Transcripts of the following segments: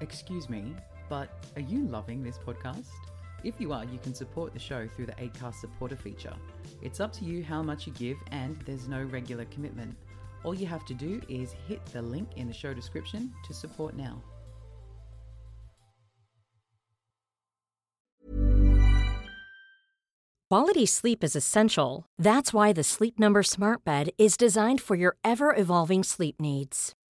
Excuse me, but are you loving this podcast? If you are, you can support the show through the ACAST supporter feature. It's up to you how much you give, and there's no regular commitment. All you have to do is hit the link in the show description to support now. Quality sleep is essential. That's why the Sleep Number Smart Bed is designed for your ever evolving sleep needs.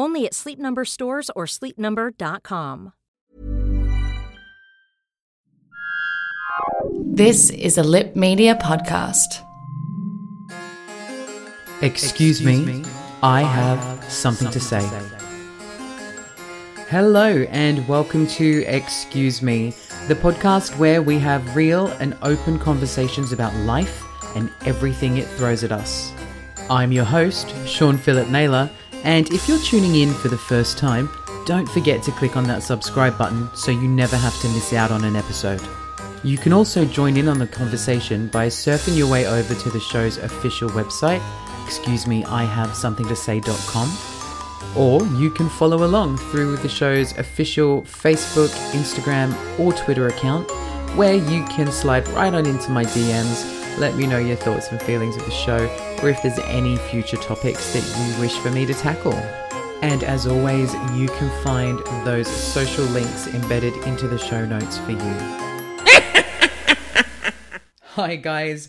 Only at Sleep Number stores or sleepnumber.com. This is a Lip Media podcast. Excuse me, I have something to say. Hello, and welcome to Excuse Me, the podcast where we have real and open conversations about life and everything it throws at us. I'm your host, Sean Philip Naylor, and if you're tuning in for the first time, don't forget to click on that subscribe button so you never have to miss out on an episode. You can also join in on the conversation by surfing your way over to the show's official website, excuse me, I have something to say.com, or you can follow along through the show's official Facebook, Instagram, or Twitter account, where you can slide right on into my DMs, let me know your thoughts and feelings of the show, or if there's any future topics that you wish for me to tackle. And as always, you can find those social links embedded into the show notes for you. Hi, guys.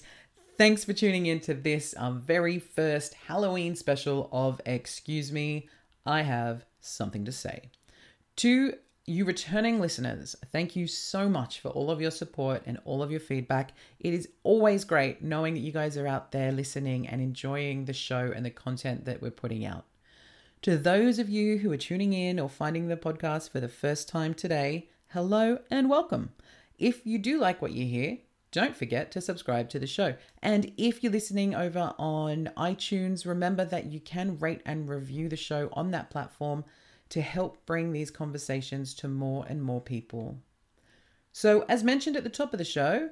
Thanks for tuning in to this our very first Halloween special of Excuse Me, I Have Something to Say. To you returning listeners, thank you so much for all of your support and all of your feedback. It is always great knowing that you guys are out there listening and enjoying the show and the content that we're putting out. To those of you who are tuning in or finding the podcast for the first time today, hello and welcome. If you do like what you hear, don't forget to subscribe to the show. And if you're listening over on iTunes, remember that you can rate and review the show on that platform to help bring these conversations to more and more people. So, as mentioned at the top of the show,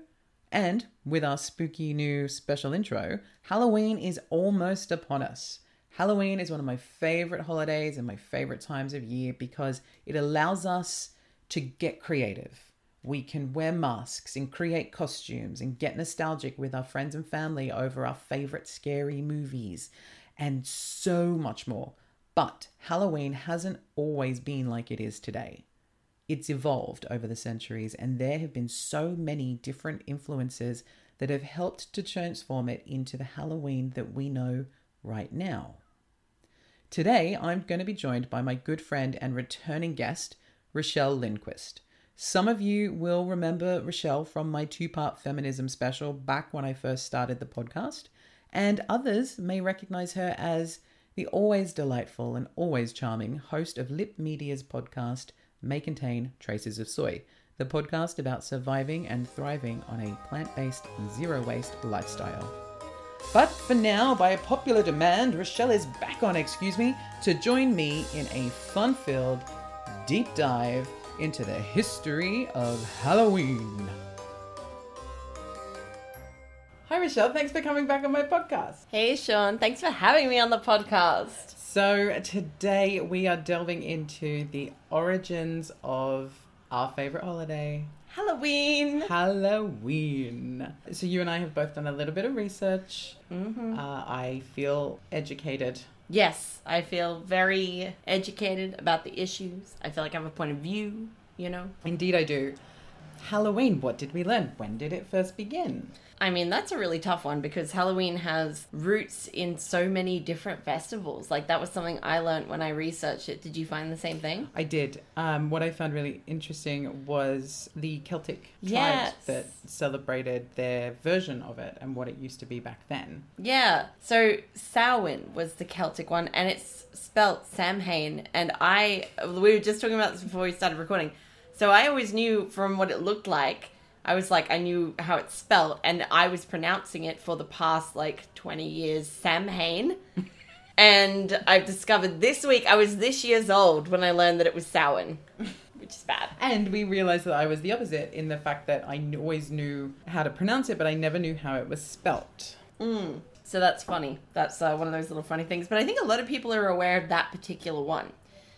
and with our spooky new special intro, Halloween is almost upon us. Halloween is one of my favorite holidays and my favorite times of year because it allows us to get creative we can wear masks and create costumes and get nostalgic with our friends and family over our favorite scary movies and so much more. But Halloween hasn't always been like it is today. It's evolved over the centuries, and there have been so many different influences that have helped to transform it into the Halloween that we know right now. Today, I'm going to be joined by my good friend and returning guest, Rochelle Lindquist. Some of you will remember Rochelle from my two part feminism special back when I first started the podcast, and others may recognize her as the always delightful and always charming host of Lip Media's podcast, May Contain Traces of Soy, the podcast about surviving and thriving on a plant based, zero waste lifestyle. But for now, by popular demand, Rochelle is back on Excuse Me to join me in a fun filled, deep dive into the history of Halloween. Hi, Michelle. Thanks for coming back on my podcast. Hey, Sean. Thanks for having me on the podcast. So, today we are delving into the origins of our favorite holiday, Halloween. Halloween. So, you and I have both done a little bit of research. Mm-hmm. Uh, I feel educated Yes, I feel very educated about the issues. I feel like I have a point of view, you know? Indeed, I do. Halloween, what did we learn? When did it first begin? I mean, that's a really tough one because Halloween has roots in so many different festivals. Like, that was something I learned when I researched it. Did you find the same thing? I did. Um, what I found really interesting was the Celtic tribes Yes. that celebrated their version of it and what it used to be back then. Yeah. So, Samhain was the Celtic one, and it's spelt Samhain. And I, we were just talking about this before we started recording. So I always knew from what it looked like. I was like, I knew how it's spelled, and I was pronouncing it for the past like 20 years, Samhain. and I've discovered this week, I was this years old when I learned that it was Samhain, which is bad. And we realized that I was the opposite in the fact that I always knew how to pronounce it, but I never knew how it was spelt. So that's funny. That's uh, one of those little funny things. But I think a lot of people are aware of that particular one.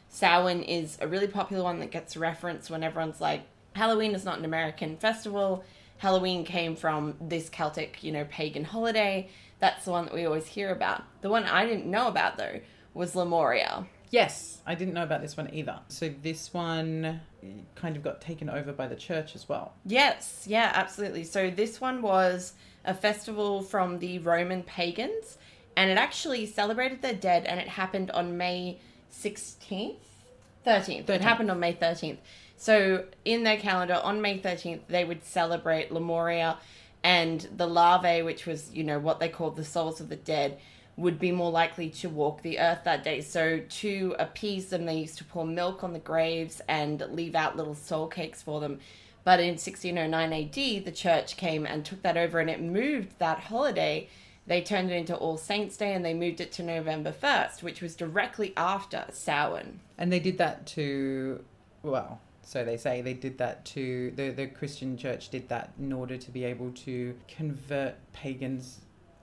Samhain is a really popular one that gets referenced when everyone's like, Halloween is not an American festival. Halloween came from this Celtic, you know, pagan holiday. That's the one that we always hear about. The one I didn't know about, though, was Lemuria. Yes, I didn't know about this one either. So this one eh, kind of got taken over by the church as well. Yes, yeah, absolutely. So this one was a festival from the Roman pagans, and it actually celebrated their dead, and it happened on May 16th? 13th. It happened on May 13th. So in their calendar, on May 13th, they would celebrate Lemuria, and the larvae, which was, you know, what they called the souls of the dead, would be more likely to walk the earth that day. So to appease them, they used to pour milk on the graves and leave out little soul cakes for them. But in 1609 AD, the church came and took that over and it moved that holiday. They turned it into All Saints' Day and they moved it to November 1st, which was directly after Samhain. And they did that to, well, so they say they did that to, the, the Christian church did that in order to be able to convert pagans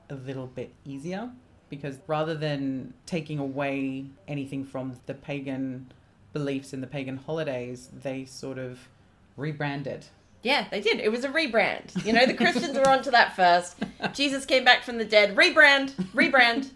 a little bit easier. Because rather than taking away anything from the pagan beliefs and the pagan holidays, they sort of rebranded. Yeah, they did. It was a rebrand. You know, the Christians were onto that first. Jesus came back from the dead. Rebrand, rebrand.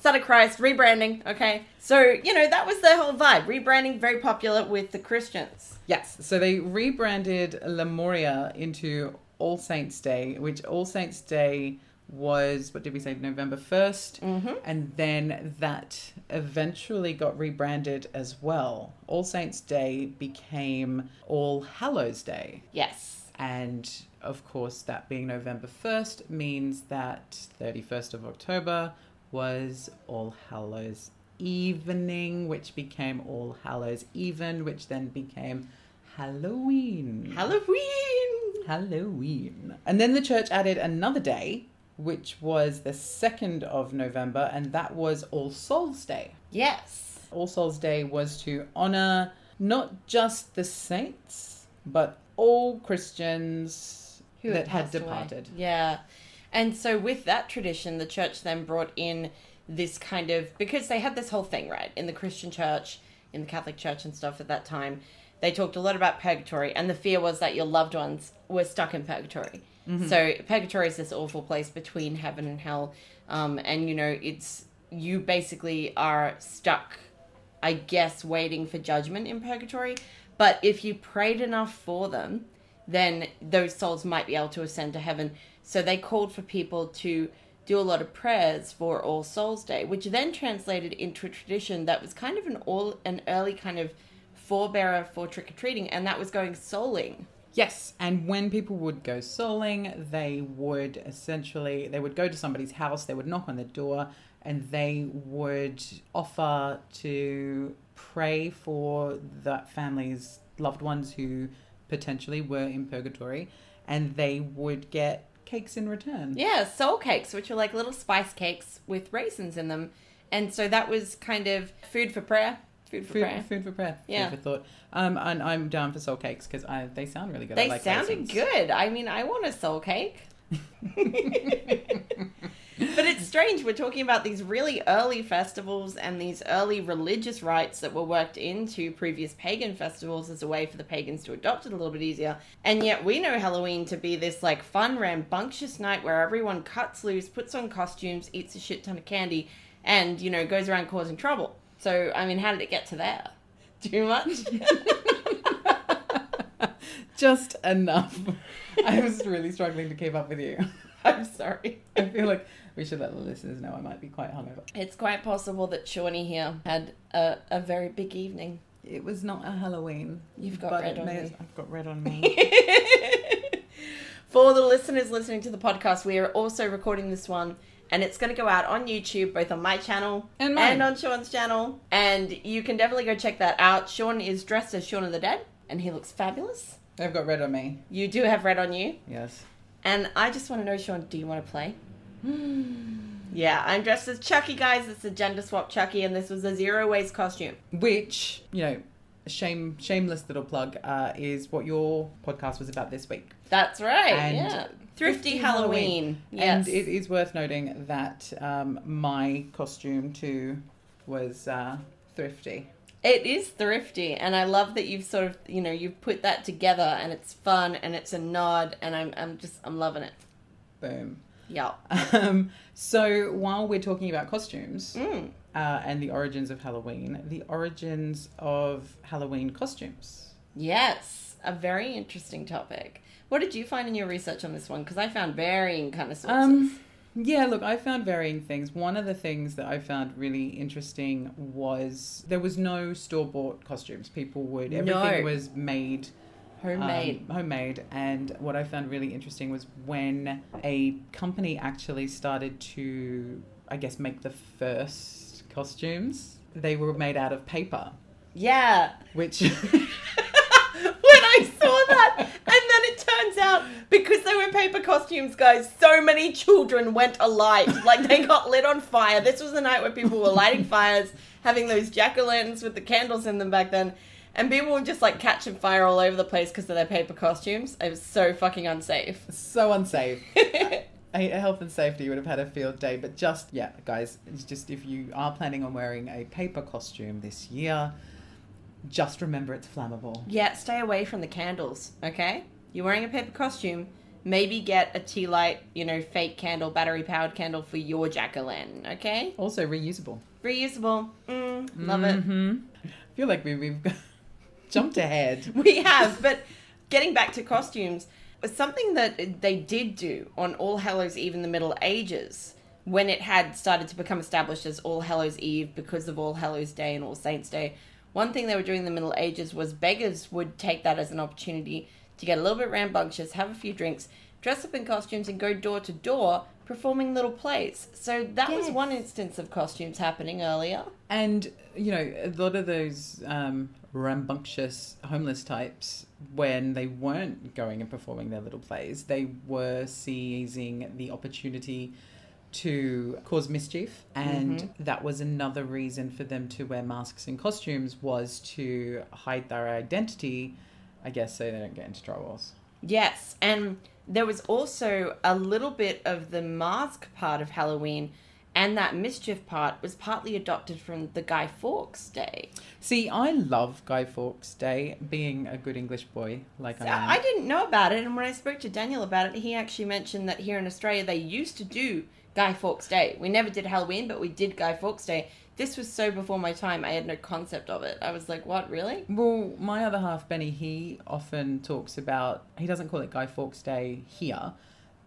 Son of Christ, rebranding. Okay. So, you know, that was the whole vibe. Rebranding, very popular with the Christians. Yes, so they rebranded Lemuria into All Saints Day, which All Saints Day was, what did we say, November 1st? Mm-hmm. And then that eventually got rebranded as well. All Saints Day became All Hallows Day. Yes. And of course, that being November 1st means that 31st of October was All Hallows Evening, which became All Hallows Even, which then became Halloween. Halloween. Halloween. And then the church added another day, which was the 2nd of November, and that was All Souls Day. Yes. All Souls Day was to honor not just the saints, but all Christians Who that had passed away. departed. Yeah. And so with that tradition, the church then brought in this kind of because they had this whole thing, right? In the Christian church, in the Catholic church and stuff at that time, they talked a lot about purgatory and the fear was that your loved ones were stuck in purgatory. So purgatory is this awful place between heaven and hell. Um, and you know, it's you basically are stuck I guess, waiting for judgment in purgatory. But if you prayed enough for them, then those souls might be able to ascend to heaven. So they called for people to do a lot of prayers for All Souls Day, which then translated into a tradition that was kind of an all an early kind of forebearer for trick or treating, and that was going souling. Yes, and when people would go souling, they would essentially they would go to somebody's house, they would knock on the door, and they would offer to pray for that family's loved ones who potentially were in purgatory, and they would get cakes in return. Yeah, soul cakes, which are like little spice cakes with raisins in them. And so that was kind of food for prayer. Food for Food, prayer. food for prayer. Yeah. Food for thought. Um, and I'm down for soul cakes because I they sound really good. I They like sounded raisins. good. I mean, I want a soul cake. but it's strange. We're talking about these really early festivals and these early religious rites that were worked into previous pagan festivals as a way for the pagans to adopt it a little bit easier. And yet we know Halloween to be this like fun, rambunctious night where everyone cuts loose, puts on costumes, eats a shit ton of candy, and, you know, goes around causing trouble. So, I mean, how did it get to there? Too much? Just enough. I was really struggling to keep up with you. I'm sorry. I feel like we should let the listeners know I might be quite hungover. It's quite possible that Shawnee here had a, a very big evening. It was not a Halloween. You've got red on may- me. I've got red on me. For the listeners listening to the podcast, we are also recording this one, and it's going to go out on YouTube, both on my channel And mine. on Sean's channel. And you can definitely go check that out. Sean is dressed as Shaun of the Dead, and he looks fabulous. I've got red on me. You do have red on you, Yes. and I just want to know, Sean, do you want to play? Yeah, I'm dressed as Chucky, guys. It's a gender swap Chucky, and this was a zero waste costume. Which, you know, shame shameless little plug, uh, is what your podcast was about this week. That's right. And yeah. Thrifty, Halloween. Yes. And it is worth noting that um, my costume too was uh, thrifty. It is thrifty, and I love that you've sort of, you know, you've put that together, and it's fun, and it's a nod, and I'm, I'm just, I'm loving it. Boom. Yeah. Um, so while we're talking about costumes Mm. uh, and the origins of Halloween, the origins of Halloween costumes. Yes, a very interesting topic. What did you find in your research on this one? Because I found varying kind of sources. Um, yeah, look, I found varying things. One of the things that I found really interesting was there was no store bought costumes. People would everything No. was made Homemade. um, homemade. And what I found really interesting was when a company actually started to, I guess, make the first costumes. They were made out of paper, yeah. which when I saw that, and turns out because they were paper costumes, guys, so many children went alight. Like they got lit on fire. This was the night where people were lighting fires, having those jack o' lanterns with the candles in them back then. And people were just like catching fire all over the place because of their paper costumes. It was so fucking unsafe. so unsafe. a health and safety would have had a field day, but just yeah, guys, it's just if you are planning on wearing a paper costume this year, just remember it's flammable. Yeah, stay away from the candles, okay? You're wearing a paper costume. Maybe get a tea light, you know, fake candle, battery powered candle for your jack o' lantern, okay? Also reusable. Reusable. Mm, love it. hmm I feel like we, we've jumped ahead. We have, but getting back to costumes was something that they did do on All Hallows Eve in the Middle Ages when it had started to become established as All Hallows Eve because of All Hallows Day and All Saints Day. One thing they were doing in the Middle Ages was beggars would take that as an opportunity to get a little bit rambunctious, have a few drinks, dress up in costumes, and go door to door performing little plays. So that was one instance of costumes happening earlier. And you know, a lot of those um, rambunctious homeless types, when they weren't going and performing their little plays, they were seizing the opportunity to cause mischief, and that was another reason for them to wear masks and costumes was to hide their identity, I guess, so they don't get into troubles. Yes, and there was also a little bit of the mask part of Halloween, and that mischief part was partly adopted from the Guy Fawkes Day. See, I love Guy Fawkes Day, being a good English boy like I am. I didn't know about it, and when I spoke to Daniel about it, he actually mentioned that here in Australia they used to do Guy Fawkes Day. We never did Halloween, but we did Guy Fawkes Day. This was so before my time, I had no concept of it. I was like, what, really? Well, my other half, Benny, he often talks about, he doesn't call it Guy Fawkes Day here,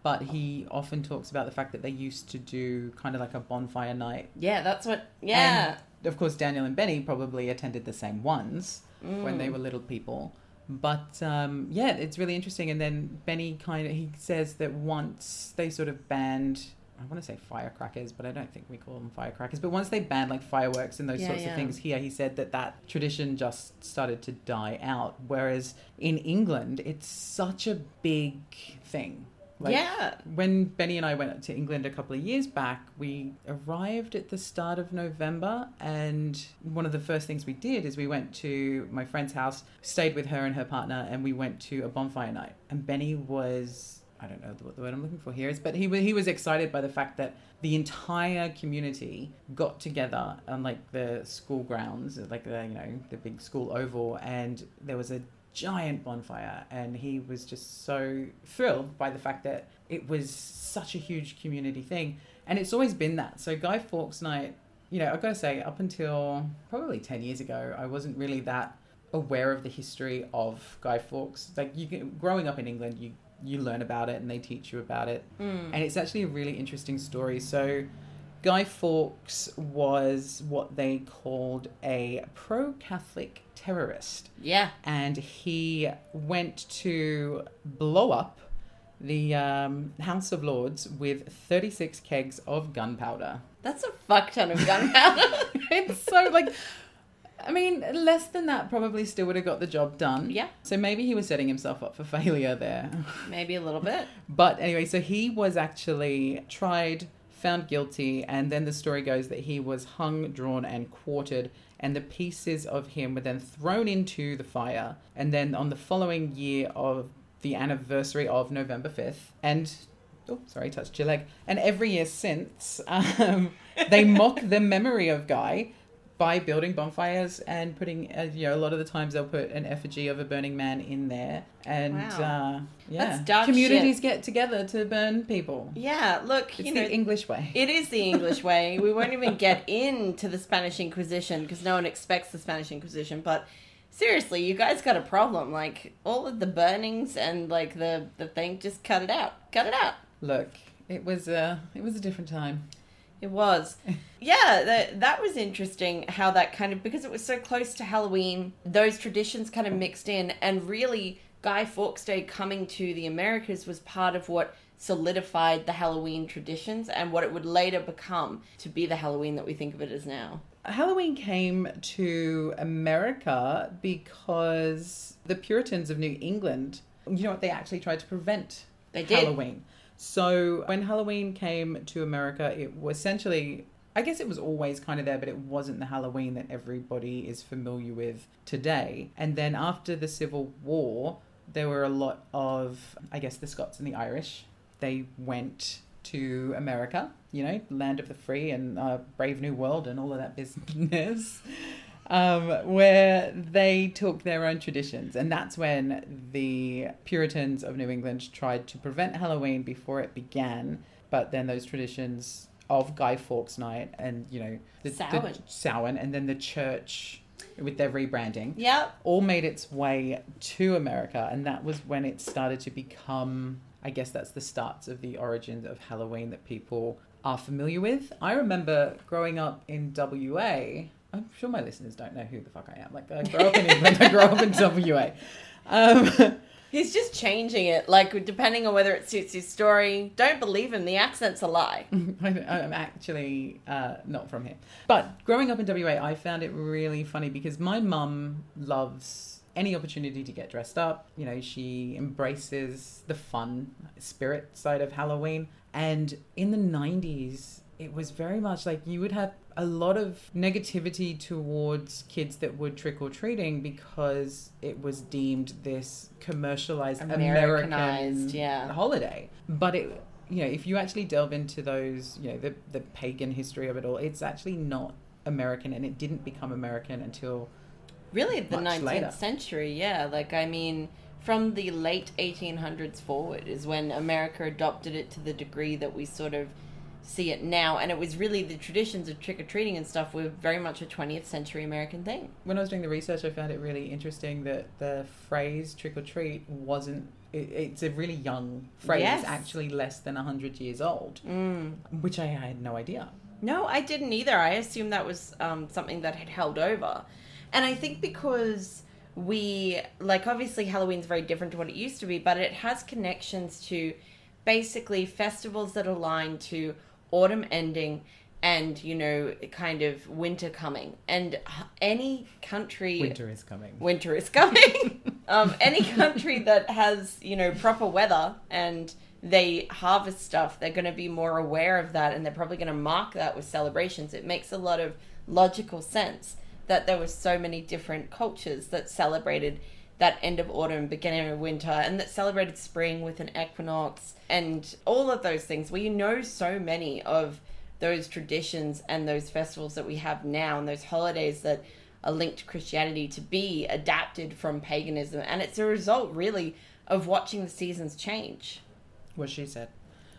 but he often talks about the fact that they used to do kind of like a bonfire night. Yeah, that's what, yeah. And of course, Daniel and Benny probably attended the same ones when Mm. they were little people. But um, yeah, it's really interesting. And then Benny kind of, he says that once they sort of banned, I want to say firecrackers, but I don't think we call them firecrackers. But once they banned like fireworks and those Yeah, sorts yeah. of things here, he said that that tradition just started to die out. Whereas in England, it's such a big thing. Yeah. When Benny and I went to England a couple of years back, we arrived at the start of November, and one of the first things we did is we went to my friend's house, stayed with her and her partner, and we went to a bonfire night. And Benny was. I don't know what the word I'm looking for here is, but he he was excited by the fact that the entire community got together on like the school grounds, like the you know the big school oval, and there was a giant bonfire and he was just so thrilled by the fact that it was such a huge community thing. And it's always been that. So guy fawkes night you know i've got to say up until probably 10 years ago i wasn't really that aware of the history of guy fawkes. Like you growing up in england you you learn about it and they teach you about it Mm. and it's actually a really interesting story so Guy Fawkes was what they called a pro Catholic terrorist Yeah. and he went to blow up the um, House of Lords with 36 kegs of gunpowder. That's a fuck ton of gunpowder. It's so like I mean, less than that probably still would have got the job done. Yeah. So maybe he was setting himself up for failure there. Maybe a little bit. But anyway, so he was actually tried, found guilty, and then the story goes that he was hung, drawn, and quartered, and the pieces of him were then thrown into the fire. And then on the following year of the anniversary of November 5th, and oh, sorry, touched your leg. And every year since, um, they mock the memory of Guy by building bonfires and putting, uh, you know, a lot of the times they'll put an effigy of a burning man in there. And Wow. uh, yeah, That's dark communities shit. get together to burn people. Yeah, look, It's you the know, English way. It is the English way. We won't even get into the Spanish Inquisition because no one expects the Spanish Inquisition. But seriously, you guys got a problem. Like all of the burnings and like the the thing, just cut it out. Cut it out. Look, it was a it was a different time. It was. Yeah, that that was interesting how that kind of because it was so close to Halloween, those traditions kind of mixed in and really Guy Fawkes Day coming to the Americas was part of what solidified the Halloween traditions and what it would later become to be the Halloween that we think of it as now. Halloween came to America because the Puritans of New England, you know what, they actually tried to prevent They did. Halloween. So when Halloween came to America, it was essentially, I guess it was always kind of there, but it wasn't the Halloween that everybody is familiar with today. And then after the Civil War, there were a lot of, I guess, the Scots and the Irish. They went to America, you know, land of the free and uh, brave new world and all of that business, um, where they took their own traditions. And that's when the Puritans of New England tried to prevent Halloween before it began. But then those traditions of Guy Fawkes Night and, you know, the, Samhain. the Samhain and then the church with their rebranding Yep. all made its way to America, and that was when it started to become. I guess that's the starts of the origins of Halloween that people are familiar with. I remember growing up in WA. I'm sure my listeners don't know who the fuck I am. Like I grew up in England, I grew up in WA. Um, He's just changing it, like depending on whether it suits his story. Don't believe him. The accent's a lie. I, I'm actually uh, not from here. But growing up in WA, I found it really funny because my mum loves any opportunity to get dressed up. You know, she embraces the fun spirit side of Halloween. And in the 90s, it was very much like you would have a lot of negativity towards kids that would trick or treating because it was deemed this commercialized Americanized, American yeah. holiday. But it, you know, if you actually delve into those, you know, the the pagan history of it all, it's actually not American, and it didn't become American until Really, the 19th later. century, yeah. Like, I mean, from the late 1800s forward is when America adopted it to the degree that we sort of see it now. And it was really the traditions of trick or treating and stuff were very much a 20th century American thing. when I was doing the research, I found it really interesting that the phrase "trick or treat" wasn't. It, it's a really young phrase. Yes. It's actually less than hundred years old, Mm. which I had no idea. No, I didn't either. I assumed that was um, something that had held over. And I think because we, like, obviously Halloween's very different to what it used to be, but it has connections to basically festivals that align to autumn ending and, you know, kind of winter coming. And any country Winter is coming. winter is coming. um, any country that has, you know, proper weather and they harvest stuff, they're going to be more aware of that and they're probably going to mark that with celebrations. It makes a lot of logical sense that there were so many different cultures that celebrated that end of autumn, beginning of winter, and that celebrated spring with an equinox and all of those things. We know so many of those traditions and those festivals that we have now and those holidays that are linked to Christianity to be adapted from paganism. And it's a result, really, of watching the seasons change. What she said.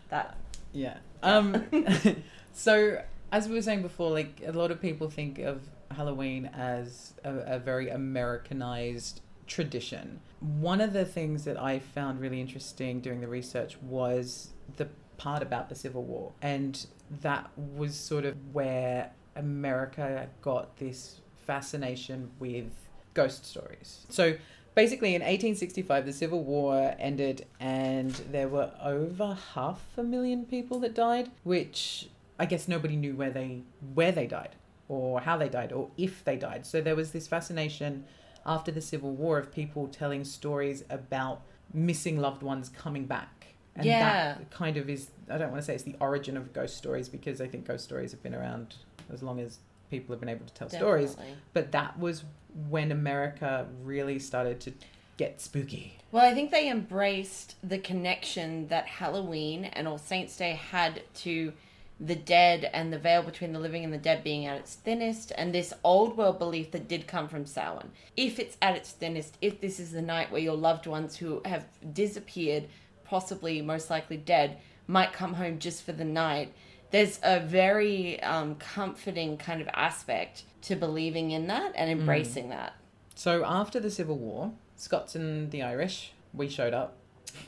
That Yeah. Um, so, as we were saying before, like a lot of people think of Halloween as a, a very Americanized tradition. One of the things that I found really interesting doing the research was the part about the Civil War. And that was sort of where America got this fascination with ghost stories. So basically, in 1865, the Civil War ended, and there were over half a million people that died, which I guess nobody knew where they where they died. or how they died or if they died. So there was this fascination after the Civil War of people telling stories about missing loved ones coming back. And Yeah. that kind of is, I don't want to say it's the origin of ghost stories because I think ghost stories have been around as long as people have been able to tell stories. But that was when America really started to get spooky. Well, I think they embraced the connection that Halloween and All Saints Day had to the dead and the veil between the living and the dead being at its thinnest, and this old world belief that did come from Samhain. If it's at its thinnest, if this is the night where your loved ones who have disappeared, possibly most likely dead, might come home just for the night, there's a very um, comforting kind of aspect to believing in that and embracing that. So after the Civil War, Scots and the Irish, we showed up.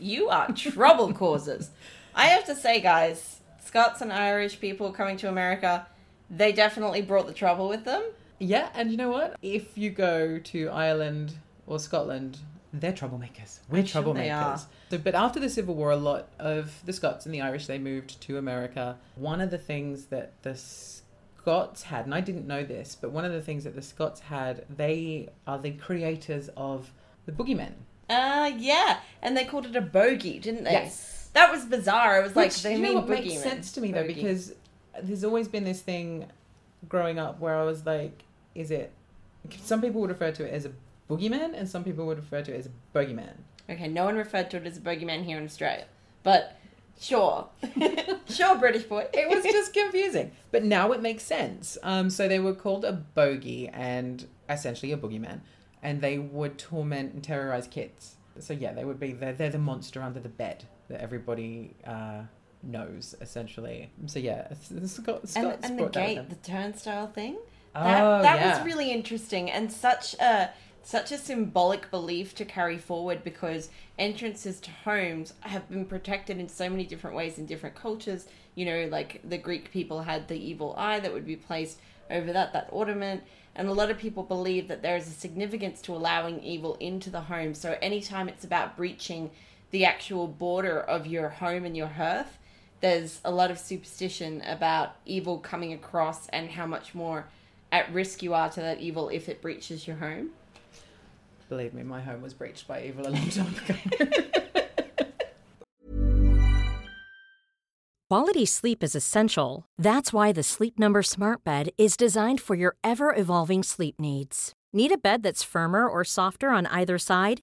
You are trouble causers. I have to say, guys, Scots and Irish people coming to America, they definitely brought the trouble with them. Yeah, and you know what? If you go to Ireland or Scotland, they're troublemakers. We're I'm sure troublemakers. they are. So, but after the Civil War, a lot of the Scots and the Irish they moved to America. One of the things that the Scots had, and I didn't know this, but one of the things that the Scots had, they are the creators of the boogeyman. Uh, yeah. And they called it a bogey, didn't they? Yes. That was bizarre. It was like, Which, they you know mean what makes boogeyman. sense to me though, Bogey. because there's always been this thing growing up where I was like, is it? Some people would refer to it as a boogeyman, and some people would refer to it as a bogeyman. Okay, no one referred to it as a bogeyman here in Australia. But, sure. sure, British boy. It was just confusing, but now it makes sense. Um, so they were called a bogey and essentially a boogeyman, and they would torment and terrorize kids. So yeah, they would be they're, they're the monster under the bed that everybody uh, knows essentially. So yeah, the Scots, and, and the brought that with gate, the turnstile thing. That, Oh, that yeah. was really interesting and such a such a symbolic belief to carry forward because entrances to homes have been protected in so many different ways in different cultures. You know, like the Greek people had the evil eye that would be placed over that that ornament. And a lot of people believe that there is a significance to allowing evil into the home. So anytime it's about breaching the actual border of your home and your hearth, there's a lot of superstition about evil coming across and how much more at risk you are to that evil if it breaches your home. Believe me, my home was breached by evil a long time ago. Quality sleep is essential. That's why the Sleep Number Smart Bed is designed for your ever evolving sleep needs. Need a bed that's firmer or softer on either side?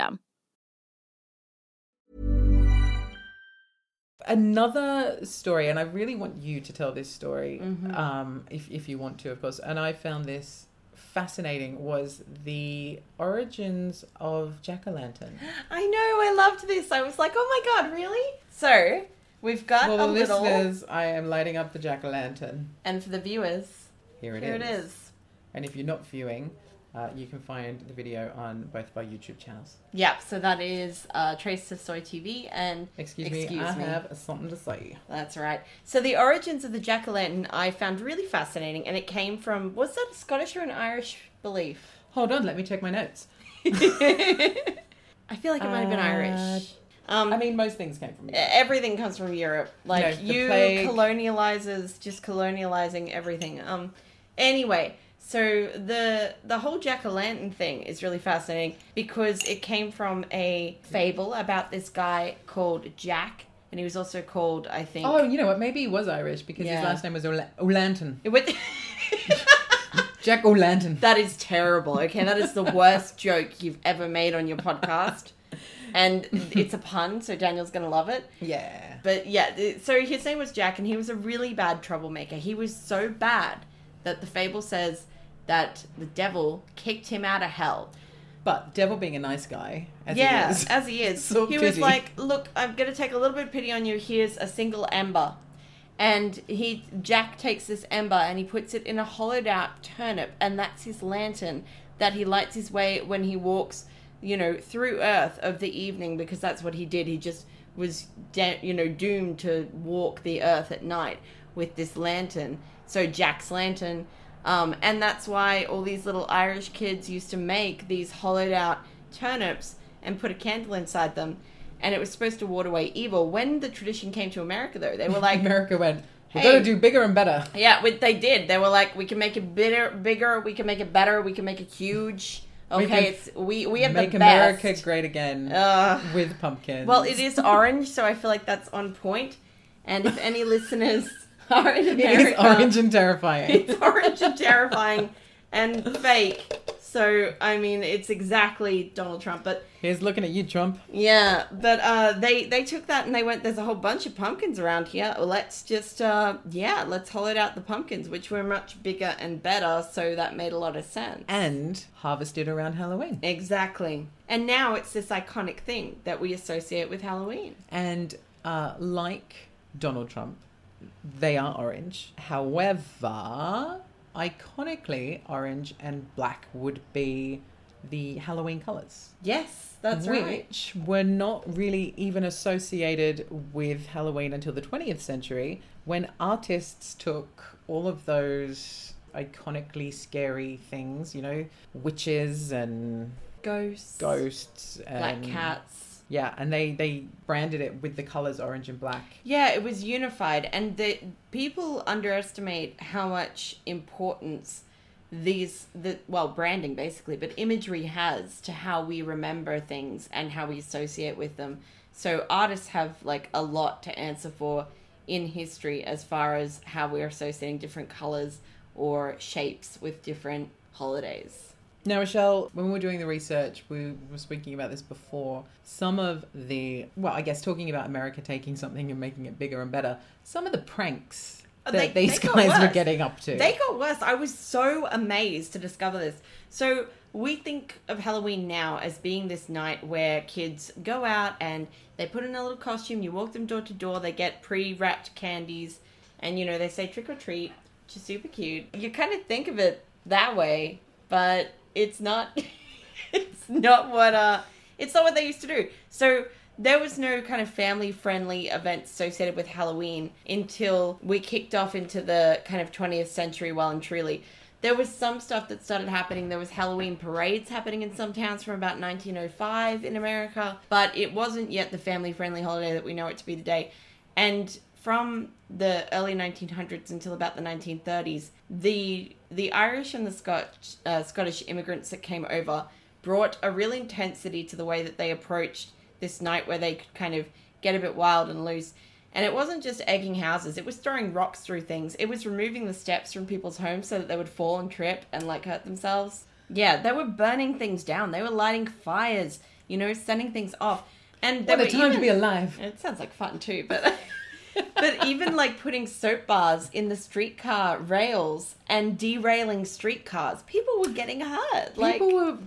Another story, and I really want you to tell this story, Mm-hmm. um, if if you want to, of course. And I found this fascinating was the origins of jack o' lantern. I know, I loved this. I was like, oh my god, really? So, we've got For a the little. listeners, I am lighting up the jack o' lantern. And for the viewers, Here it is. here it is. And if you're not viewing, uh, you can find the video on both of our YouTube channels. Yep, so that is uh, Traces of Soy TV and Excuse, me, I have something to say. That's right. So the origins of the jack o' lantern I found really fascinating, and it came from was that a Scottish or an Irish belief? Hold on, let me check my notes. I feel like it might have been Uh, Irish. Um, I mean, most things came from you. everything comes from Europe. Like No, you plague. colonializers just colonializing everything. Um anyway, So the the whole jack o' lantern thing is really fascinating because it came from a fable about this guy called Jack, and he was also called, I think. Oh, you know what? Maybe he was Irish because Yeah. his last name was O'La- O'Lantern. It went- Jack O'Lantern. that is terrible. Okay, that is the worst joke you've ever made on your podcast, and it's a pun, so Daniel's gonna love it. Yeah. But yeah, th- so his name was Jack, and he was a really bad troublemaker. He was so bad that the fable says that the devil kicked him out of hell. But Devil being a nice guy, as yeah, he is. as he is. So he was like, "Look, I'm going to take a little bit of pity on you. Here's a single ember." And he Jack takes this ember and he puts it in a hollowed out turnip and that's his lantern that he lights his way when he walks, you know, through earth of the evening because that's what he did. He just was de- you know doomed to walk the earth at night with this lantern. So Jack's lantern um, and that's why all these little Irish kids used to make these hollowed out turnips and put a candle inside them. And it was supposed to ward away evil. When the tradition came to America, though, they were like, America went, we Hey. got to do bigger and better. yeah, we, they did. They were like, we can make it bigger, bigger. We can make it better. We can make it huge. Okay, can it's we we have Make the America great again Ugh. with pumpkins. Well, it is orange, so I feel like that's on point. And if any listeners are in It orange and terrifying. it's orange and terrifying and fake. So I mean, it's exactly Donald Trump. But Here's looking at you, Trump. yeah, but uh, they they took that and they went. There's a whole bunch of pumpkins around here. Let's just uh, yeah, let's hollow out the pumpkins, which were much bigger and better. So that made a lot of sense. And harvested around Halloween. exactly. And now it's this iconic thing that we associate with Halloween. And uh, like Donald Trump, they are orange. However, iconically, orange and black would be the Halloween colors. Yes, that's right. which were not really even associated with Halloween until the 20th century when artists took all of those iconically scary things, you know, witches and Ghosts, ghosts and black cats. Yeah, and they they branded it with the colors orange and black. Yeah, it was unified, and the people underestimate how much importance these the well branding basically, but imagery has to how we remember things and how we associate with them. So artists have like a lot to answer for in history as far as how we're associating different colors or shapes with different holidays. Now, Michelle, when we were doing the research, we were speaking about this before. Some of the, well, I guess talking about America taking something and making it bigger and better, some of the pranks uh, that They- these they guys were getting up to. They got worse. I was so amazed to discover this. So we think of Halloween now as being this night where kids go out and they put in a little costume. You walk them door to door. They get pre-wrapped candies, and you know they say trick or treat, which is super cute. You kind of think of it that way, but it's not. it's not what uh. It's not what they used to do. So there was no kind of family friendly events associated with Halloween until we kicked off into the kind of 20th century well and truly. There was some stuff that started happening. There was Halloween parades happening in some towns from about 1905 in America, but it wasn't yet the family friendly holiday that we know it to be today. And from the early 1900s until about the 1930s, the the Irish and the Scotch, uh, Scottish immigrants that came over brought a real intensity to the way that they approached this night where they could kind of get a bit wild and loose. And it wasn't just egging houses, it was throwing rocks through things. It was removing the steps from people's homes so that they would fall and trip and like hurt themselves. Yeah, they were burning things down. They were lighting fires, you know, sending things off. And they what a were time to be alive. it sounds like fun too, but but even like putting soap bars in the streetcar rails and derailing streetcars, people were getting hurt. Like People were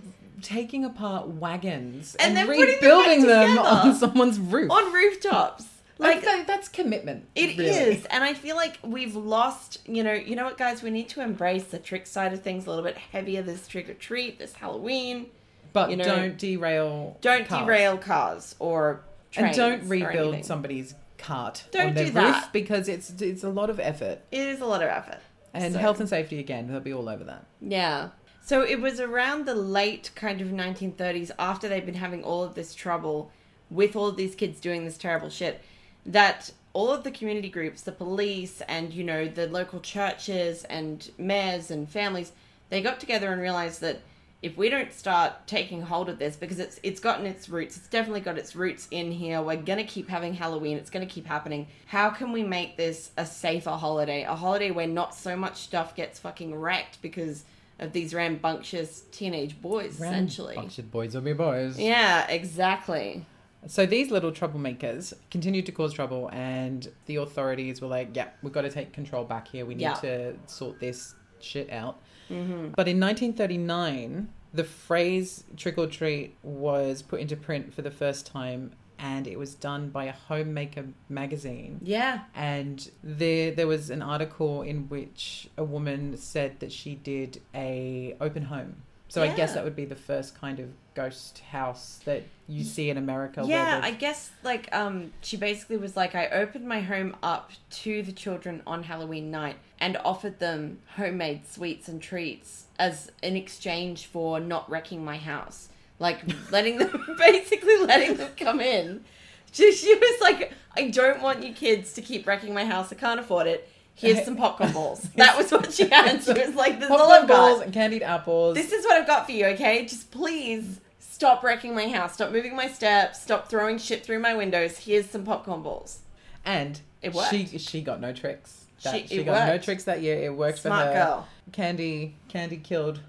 taking apart wagons And and, then putting them rebuilding them, on someone's roof. on rooftops. like that, that's commitment. It really. is, and I feel like we've lost. You know, you know what, guys? We need to embrace the trick side of things a little bit heavier. This trick or treat, this Halloween. But you know, don't derail. Don't cars. derail cars or and don't rebuild somebody's cart Don't on their do roof that. because it's it's a lot of effort It is a lot of effort. and So- health and safety again. They'll be all over that. Yeah. So it was around the late kind of 1930s, after they'd been having all of this trouble with all of these kids doing this terrible shit, that all of the community groups, the police, and, you know, the local churches and mayors and families, they got together and realized that if we don't start taking hold of this because it's it's gotten its roots it's definitely got its roots in here we're going to keep having halloween it's going to keep happening how can we make this a safer holiday a holiday where not so much stuff gets fucking wrecked because of these rambunctious teenage boys essentially Bunch boys will be boys. yeah exactly So these little troublemakers continued to cause trouble, and the authorities were like, "Yeah, we've got to take control back here. We need Yeah. to sort this shit out." Mm-hmm. But in 1939, the phrase "trick or treat" was put into print for the first time, and it was done by a homemaker magazine. yeah And there, there was an article in which a woman said that she did a open home. So I guess that would be the first kind of ghost house that you see in America. Yeah, I guess like um she basically was like I opened my home up to the children on Halloween night and offered them homemade sweets and treats as in exchange for not wrecking my house. Like letting them basically letting them come in. She, she was like I don't want you kids to keep wrecking my house. I can't afford it. Here's some popcorn balls. That was what she had. She was like, "This is all I've got." balls and candied apples. This is what I've got for you, okay? Just please stop wrecking my house. Stop moving my steps. Stop throwing shit through my windows. Here's some popcorn balls. and It worked. She she got no tricks. That, She- she it got no tricks that year. It worked Smart for her. girl. Candy Candy killed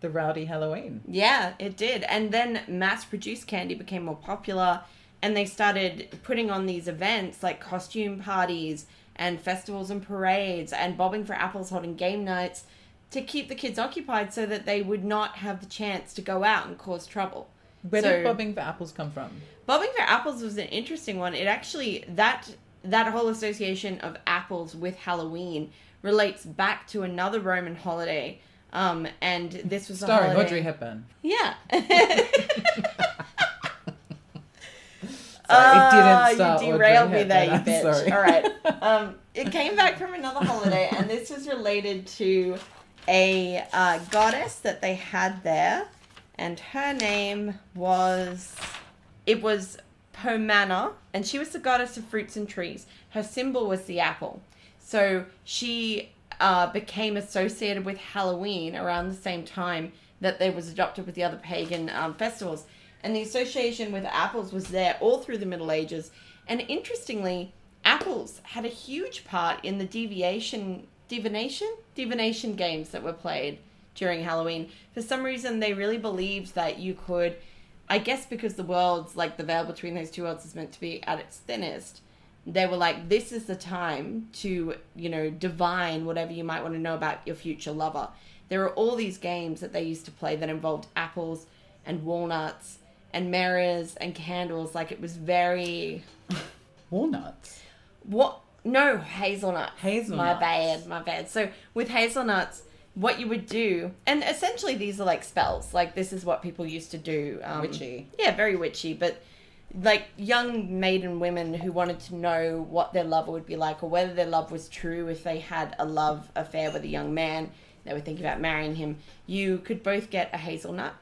the rowdy Halloween. Yeah, it did. And then mass produced candy became more popular and they started putting on these events like costume parties and festivals and parades and bobbing for apples holding game nights to keep the kids occupied so that they would not have the chance to go out and cause trouble. Where So- did bobbing for apples come from? Bobbing for apples was an interesting one. It actually that that whole association of apples with Halloween relates back to another Roman holiday. Um, and this was Starring holiday. Audrey Hepburn. Yeah. Sorry, it didn't Ah, start You Audrey derailed me there, you bitch. sorry. All right. Um, it came back from another holiday, and this was related to a uh, goddess that they had there, and her name was. It was Pomona, and she was the goddess of fruits and trees. Her symbol was the apple. So she uh, became associated with Halloween around the same time that they was adopted with the other pagan um, festivals. And the association with apples was there all through the Middle Ages. And interestingly, apples had a huge part in the deviation, divination, divination games that were played during Halloween. For some reason, they really believed that you could, I guess, because the world's like the veil between those two worlds is meant to be at its thinnest. They were like, this is the time to, you know, divine whatever you might want to know about your future lover. There are all these games that they used to play that involved apples and walnuts and mirrors and candles. Like it was very Walnuts. what? No, hazelnuts. Hazelnuts. My bad, my bad. So with hazelnuts, what you would do, and essentially these are like spells. Like this is what people used to do. Um, Witchy. Yeah, very witchy. But like young maiden women who wanted to know what their lover would be like, or whether their love was true, if they had a love affair with a young man, they were thinking about marrying him. You could both get a hazelnut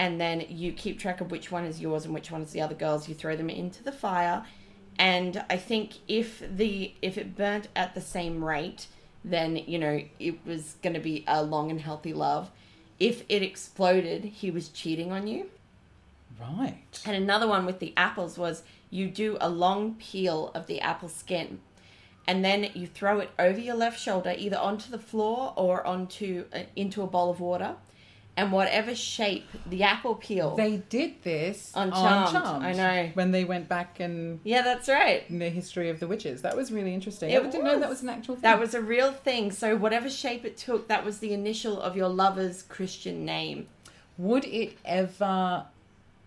and then you keep track of which one is yours and which one is the other girl's. You throw them into the fire, and I think if the if it burnt at the same rate, then you know it was going to be a long and healthy love. If it exploded, he was cheating on you. Right. And another one with the apples was you do a long peel of the apple skin, and then you throw it over your left shoulder, either onto the floor or onto uh, into a bowl of water, and whatever shape the apple peel. They did this On on Charmed, Charmed. I know. When they went back and yeah, that's right. in the history of the witches. That was really interesting. It I didn't know that was an actual thing. That was a real thing. So whatever shape it took, that was the initial of your lover's Christian name. Would it ever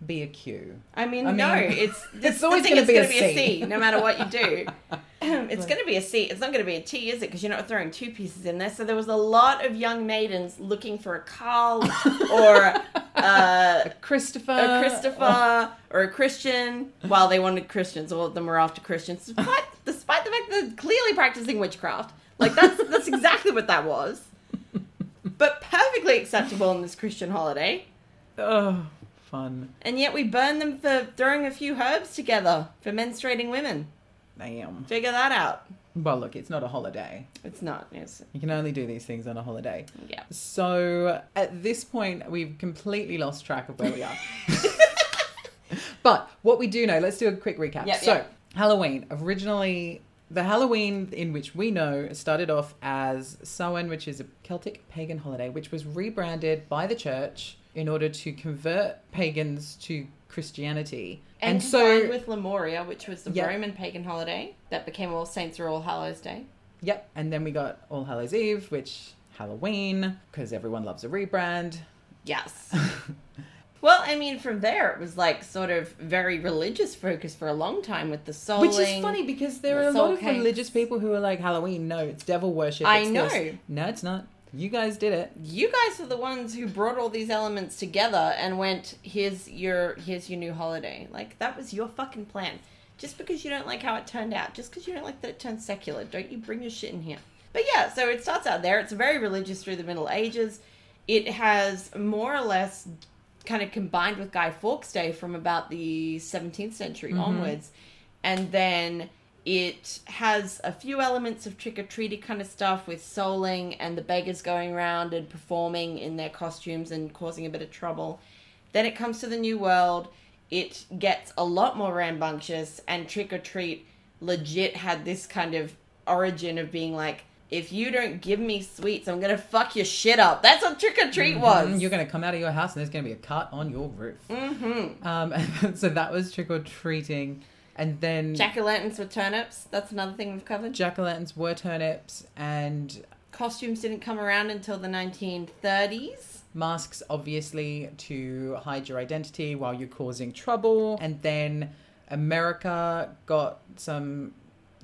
be a Q? I mean, I mean, no, it's it's always gonna be a be a C. C, no matter what you do. it's going to be a C. It's not going to be a T, is it? Because you're not throwing two pieces in there. So there was a lot of young maidens looking for a Carl or uh, Christopher. a Christopher or a Christian. While they wanted Christians, all of them were after Christians, despite, despite the fact that they're clearly practicing witchcraft. Like that's that's exactly what that was. But perfectly acceptable in this Christian holiday. Oh, fun. And yet we burn them for throwing a few herbs together for menstruating women. Damn. Figure that out. Well, look, it's not a holiday. It's not. It's You can only do these things on a holiday. yeah. So at this point, we've completely lost track of where we are. but what we do know, let's do a quick recap. Yep, so, yep. Halloween, originally, the Halloween in which we know started off as Samhain, which is a Celtic pagan holiday, which was rebranded by the church in order to convert pagans to Christianity. And, so, combined with Lemuria, which was the Yep. Roman pagan holiday that became All Saints or All Hallows Day. yep. And then we got All Hallows Eve, which Halloween, because everyone loves a rebrand. Yes. well, I mean, from there it was like sort of very religious focus for a long time with the souling. Which is funny because there the are a soul lot of cakes. religious people who are like Halloween. No, it's devil worship. I know. this." No, it's not. You guys did it. You guys are the ones who brought all these elements together and went, "Here's your here's your new holiday." Like that was your fucking plan. Just because you don't like how it turned out, just because you don't like that it turned secular, don't you bring your shit in here. But yeah, so it starts out there. It's very religious through the Middle Ages. It has more or less kind of combined with Guy Fawkes Day from about the 17th century mm-hmm. onwards. And then it has a few elements of trick or treaty kind of stuff with souling and the beggars going around and performing in their costumes and causing a bit of trouble. Then it comes to the New World. It gets a lot more rambunctious, and trick or treat legit had this kind of origin of being like, if you don't give me sweets, I'm gonna fuck your shit up. That's what trick or treat was. Mm, You're going to come out of your house and there's going to be a cut on your roof. Mm-hmm. Um, so that was trick or treating. And then Jack o' lanterns with turnips. That's another thing we've covered. jack o' lanterns were turnips and Costumes didn't come around until the 1930s. masks, obviously, to hide your identity while you're causing trouble. And then America got some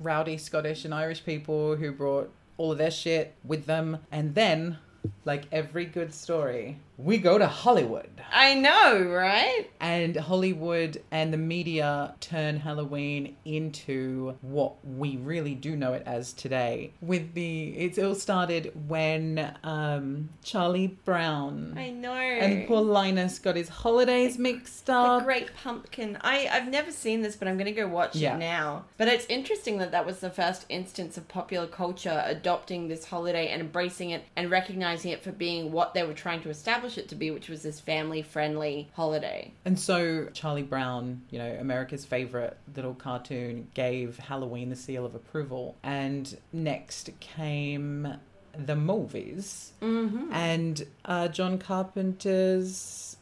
rowdy Scottish and Irish people who brought all of their shit with them. And then, like every good story, we go to Hollywood. I know, right? And Hollywood and the media turn Halloween into what we really do know it as today. With the, it all started when um, Charlie Brown I know. and poor Linus got his holidays mixed the up. Great Pumpkin. I, I've never seen this, but I'm going to go watch Yeah. it now. But it's interesting that that was the first instance of popular culture adopting this holiday and embracing it and recognizing it for being what they were trying to establish it to be, which was this family friendly holiday. And so Charlie Brown, you know, America's favorite little cartoon, gave Halloween the seal of approval. And next came the movies. Mm-hmm. And uh, John Carpenter's.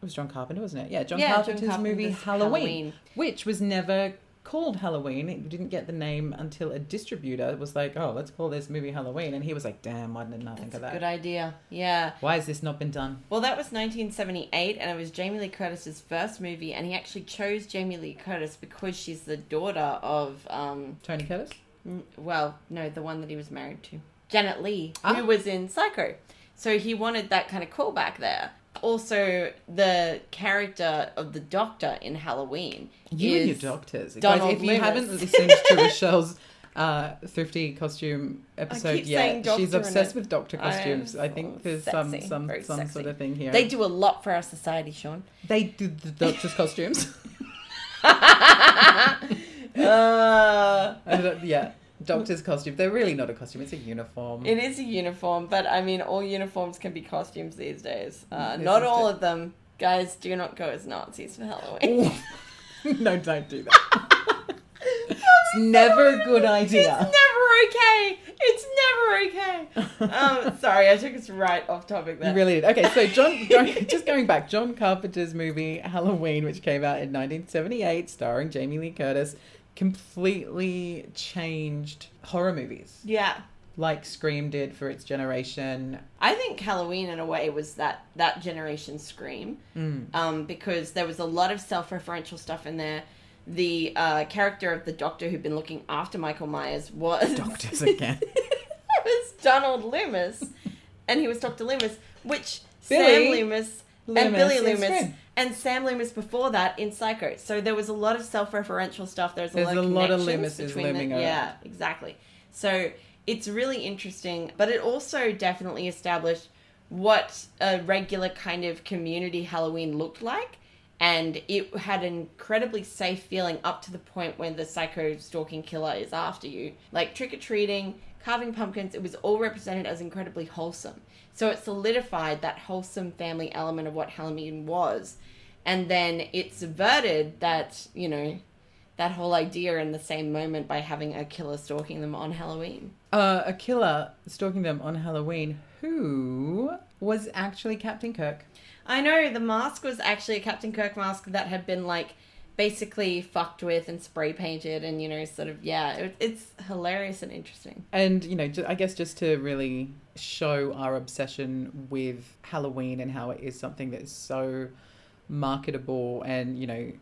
It was John Carpenter, wasn't it? Yeah, John Yeah, John Carpenter's movie Halloween, Halloween. which was never called Halloween. It didn't get the name until a distributor was like, oh, let's call this movie Halloween. And he was like, damn, why didn't I think That's of a that? good idea. Yeah. Why has this not been done? Well, that was 1978, and it was Jamie Lee Curtis's first movie, and he actually chose Jamie Lee Curtis because she's the daughter of, um, Tony Curtis? n- well, no, the one that he was married to, Janet Leigh, Ah. who was in Psycho. So he wanted that kind of callback there. Also, the character of the Doctor in Halloween You and your doctors. Donald Guys, if you Loomis. haven't listened to Rochelle's uh, thrifty costume episode yet, she's obsessed with doctor costumes. I, so think there's some sexy, some very some sexy. sort of thing here. They do a lot for our society, Sean. they do the doctor's costumes. Uh, I yeah, doctor's costume. They're really not a costume. It's a uniform. It is a uniform, but I mean, all uniforms can be costumes these days. Uh, not all it. of them. Guys, do not go as Nazis for Halloween. no, don't do that. it's never a good idea. It's never okay. It's never okay. Um, sorry, I took us right off topic there. You really did. Okay, so John, just going back, John Carpenter's movie Halloween, which came out in 1978, starring Jamie Lee Curtis, completely changed horror movies, Yeah. like Scream did for its generation. I think Halloween, in a way, was that that generation scream, um, because there was a lot of self-referential stuff in there. The uh, character of the doctor who'd been looking after Michael Myers was Doctors again. It was Donald Loomis, and he was Doctor Loomis, which Billy Sam Loomis, and Billy Loomis Scream. and Sam Loomis before that in Psycho. So there was a lot of self-referential stuff. There's a There's lot of a lot of Loomises between looming them. around. Yeah, exactly. So it's really interesting, but it also definitely established what a regular kind of community Halloween looked like. and it had an incredibly safe feeling up to the point when the psycho stalking killer is after you. Like trick or treating, carving pumpkins, it was all represented as incredibly wholesome. So it solidified that wholesome family element of what Halloween was. And then it subverted that, you know, that whole idea in the same moment by having a killer stalking them on Halloween. Uh, a killer stalking them on Halloween who was actually Captain Kirk. I know the mask was actually a Captain Kirk mask that had been like basically fucked with and spray painted and you know sort of yeah it, it's hilarious and interesting And, you know, I guess just to really show our obsession with Halloween and how it is something that is so marketable. And, you know,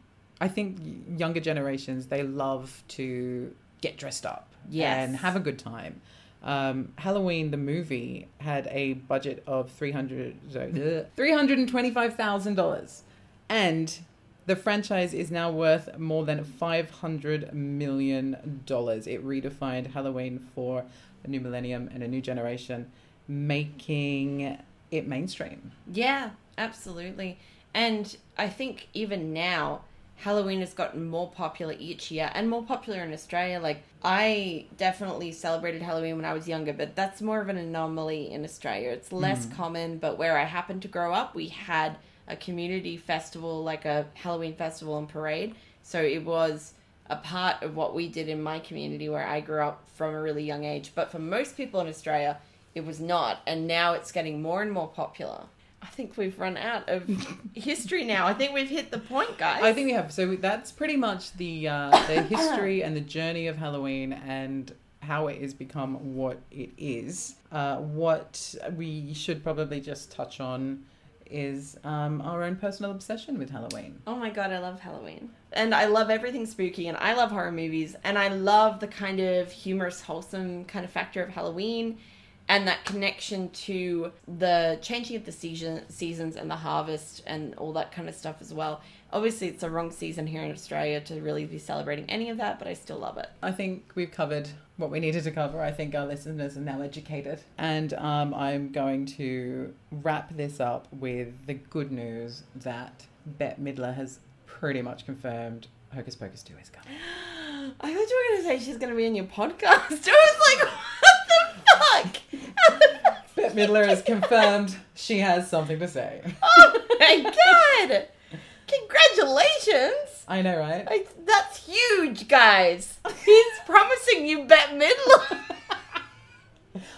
I think younger generations, they love to get dressed up Yes. and have a good time. Um, Halloween, the movie, had a budget of 300, sorry, $325,000. And the franchise is now worth more than $500 million. It redefined Halloween for a new millennium and a new generation, making it mainstream. yeah absolutely and i think even now halloween has gotten more popular each year and more popular in australia like i definitely celebrated halloween when i was younger but that's more of an anomaly in australia it's less mm. common but where i happened to grow up we had a community festival like a halloween festival and parade so it was a part of what we did in my community where I grew up from a really young age. But for most people in Australia, it was not. And now it's getting more and more popular. I think we've run out of history now. I think we've hit the point, guys. I think we have. So that's pretty much the uh, the history and the journey of Halloween and how it has become what it is. Uh, what we should probably just touch on is um, our own personal obsession with Halloween. Oh my god, I love Halloween. And I love everything spooky and I love horror movies and I love the kind of humorous, wholesome kind of factor of Halloween and that connection to the changing of the season seasons and the harvest and all that kind of stuff as well. Obviously it's the wrong season here in Australia to really be celebrating any of that, but I still love it. I think we've covered what we needed to cover. I think our listeners are now educated. And um, I'm going to wrap this up with the good news that Bette Midler has pretty much confirmed Hocus Pocus 2 is coming. I thought you were gonna say she's gonna be in your podcast. I was like, what the fuck? Bette Midler has confirmed she has something to say. oh my god! Congratulations! I know, right? I, that's huge, guys. He's promising you Bette Midler.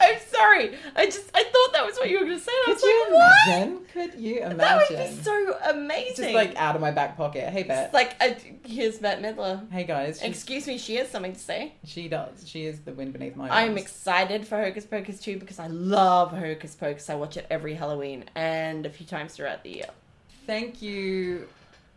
I'm sorry. I just I thought that was what you were gonna say. I Could was you like, what? imagine? Could you imagine? That would be so amazing. Just like out of my back pocket. Hey, Bette. It's like uh, here's Bette Midler. hey, guys. Excuse me, she has something to say. She does. She is the wind beneath my I'm excited for Hocus Pocus 2 because I love Hocus Pocus. I watch it every Halloween and a few times throughout the year. Thank you,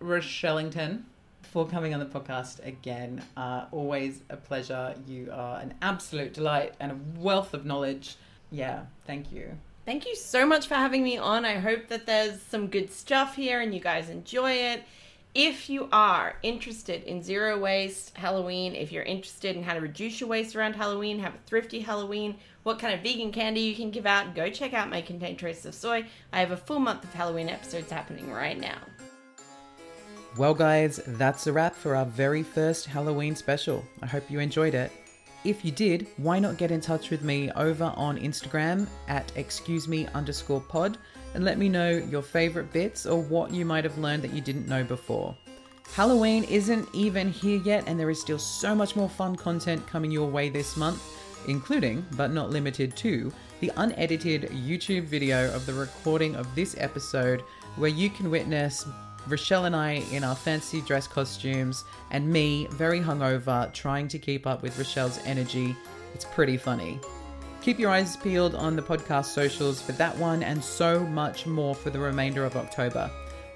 Rochellington, for coming on the podcast again. Uh, always a pleasure. You are an absolute delight and a wealth of knowledge. Yeah, thank you. Thank you so much for having me on. I hope that there's some good stuff here and you guys enjoy it. If you are interested in zero waste Halloween, if you're interested in how to reduce your waste around Halloween, have a thrifty Halloween, what kind of vegan candy you can give out, go check out May Contain Traces of Soy. I have a full month of Halloween episodes happening right now. Well, guys, that's a wrap for our very first Halloween special. I hope you enjoyed it. If you did, why not get in touch with me over on Instagram at excuse me underscore pod and let me know your favorite bits or what you might have learned that you didn't know before. Halloween isn't even here yet, and there is still so much more fun content coming your way this month, including, but not limited to, the unedited YouTube video of the recording of this episode where you can witness Rochelle and I in our fancy dress costumes, and me, very hungover, trying to keep up with Rochelle's energy. It's pretty funny. Keep your eyes peeled on the podcast socials for that one and so much more for the remainder of October.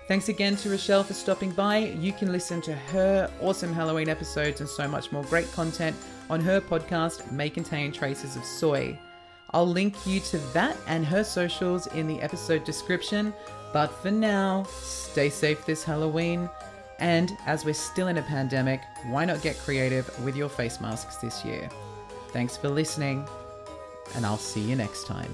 Thanks again to Rochelle for stopping by. You can listen to her awesome Halloween episodes and so much more great content on her podcast, May Contain Traces of Soy. I'll link you to that and her socials in the episode description. But for now, stay safe this Halloween. And as we're still in a pandemic, why not get creative with your face masks this year? Thanks for listening, and I'll see you next time.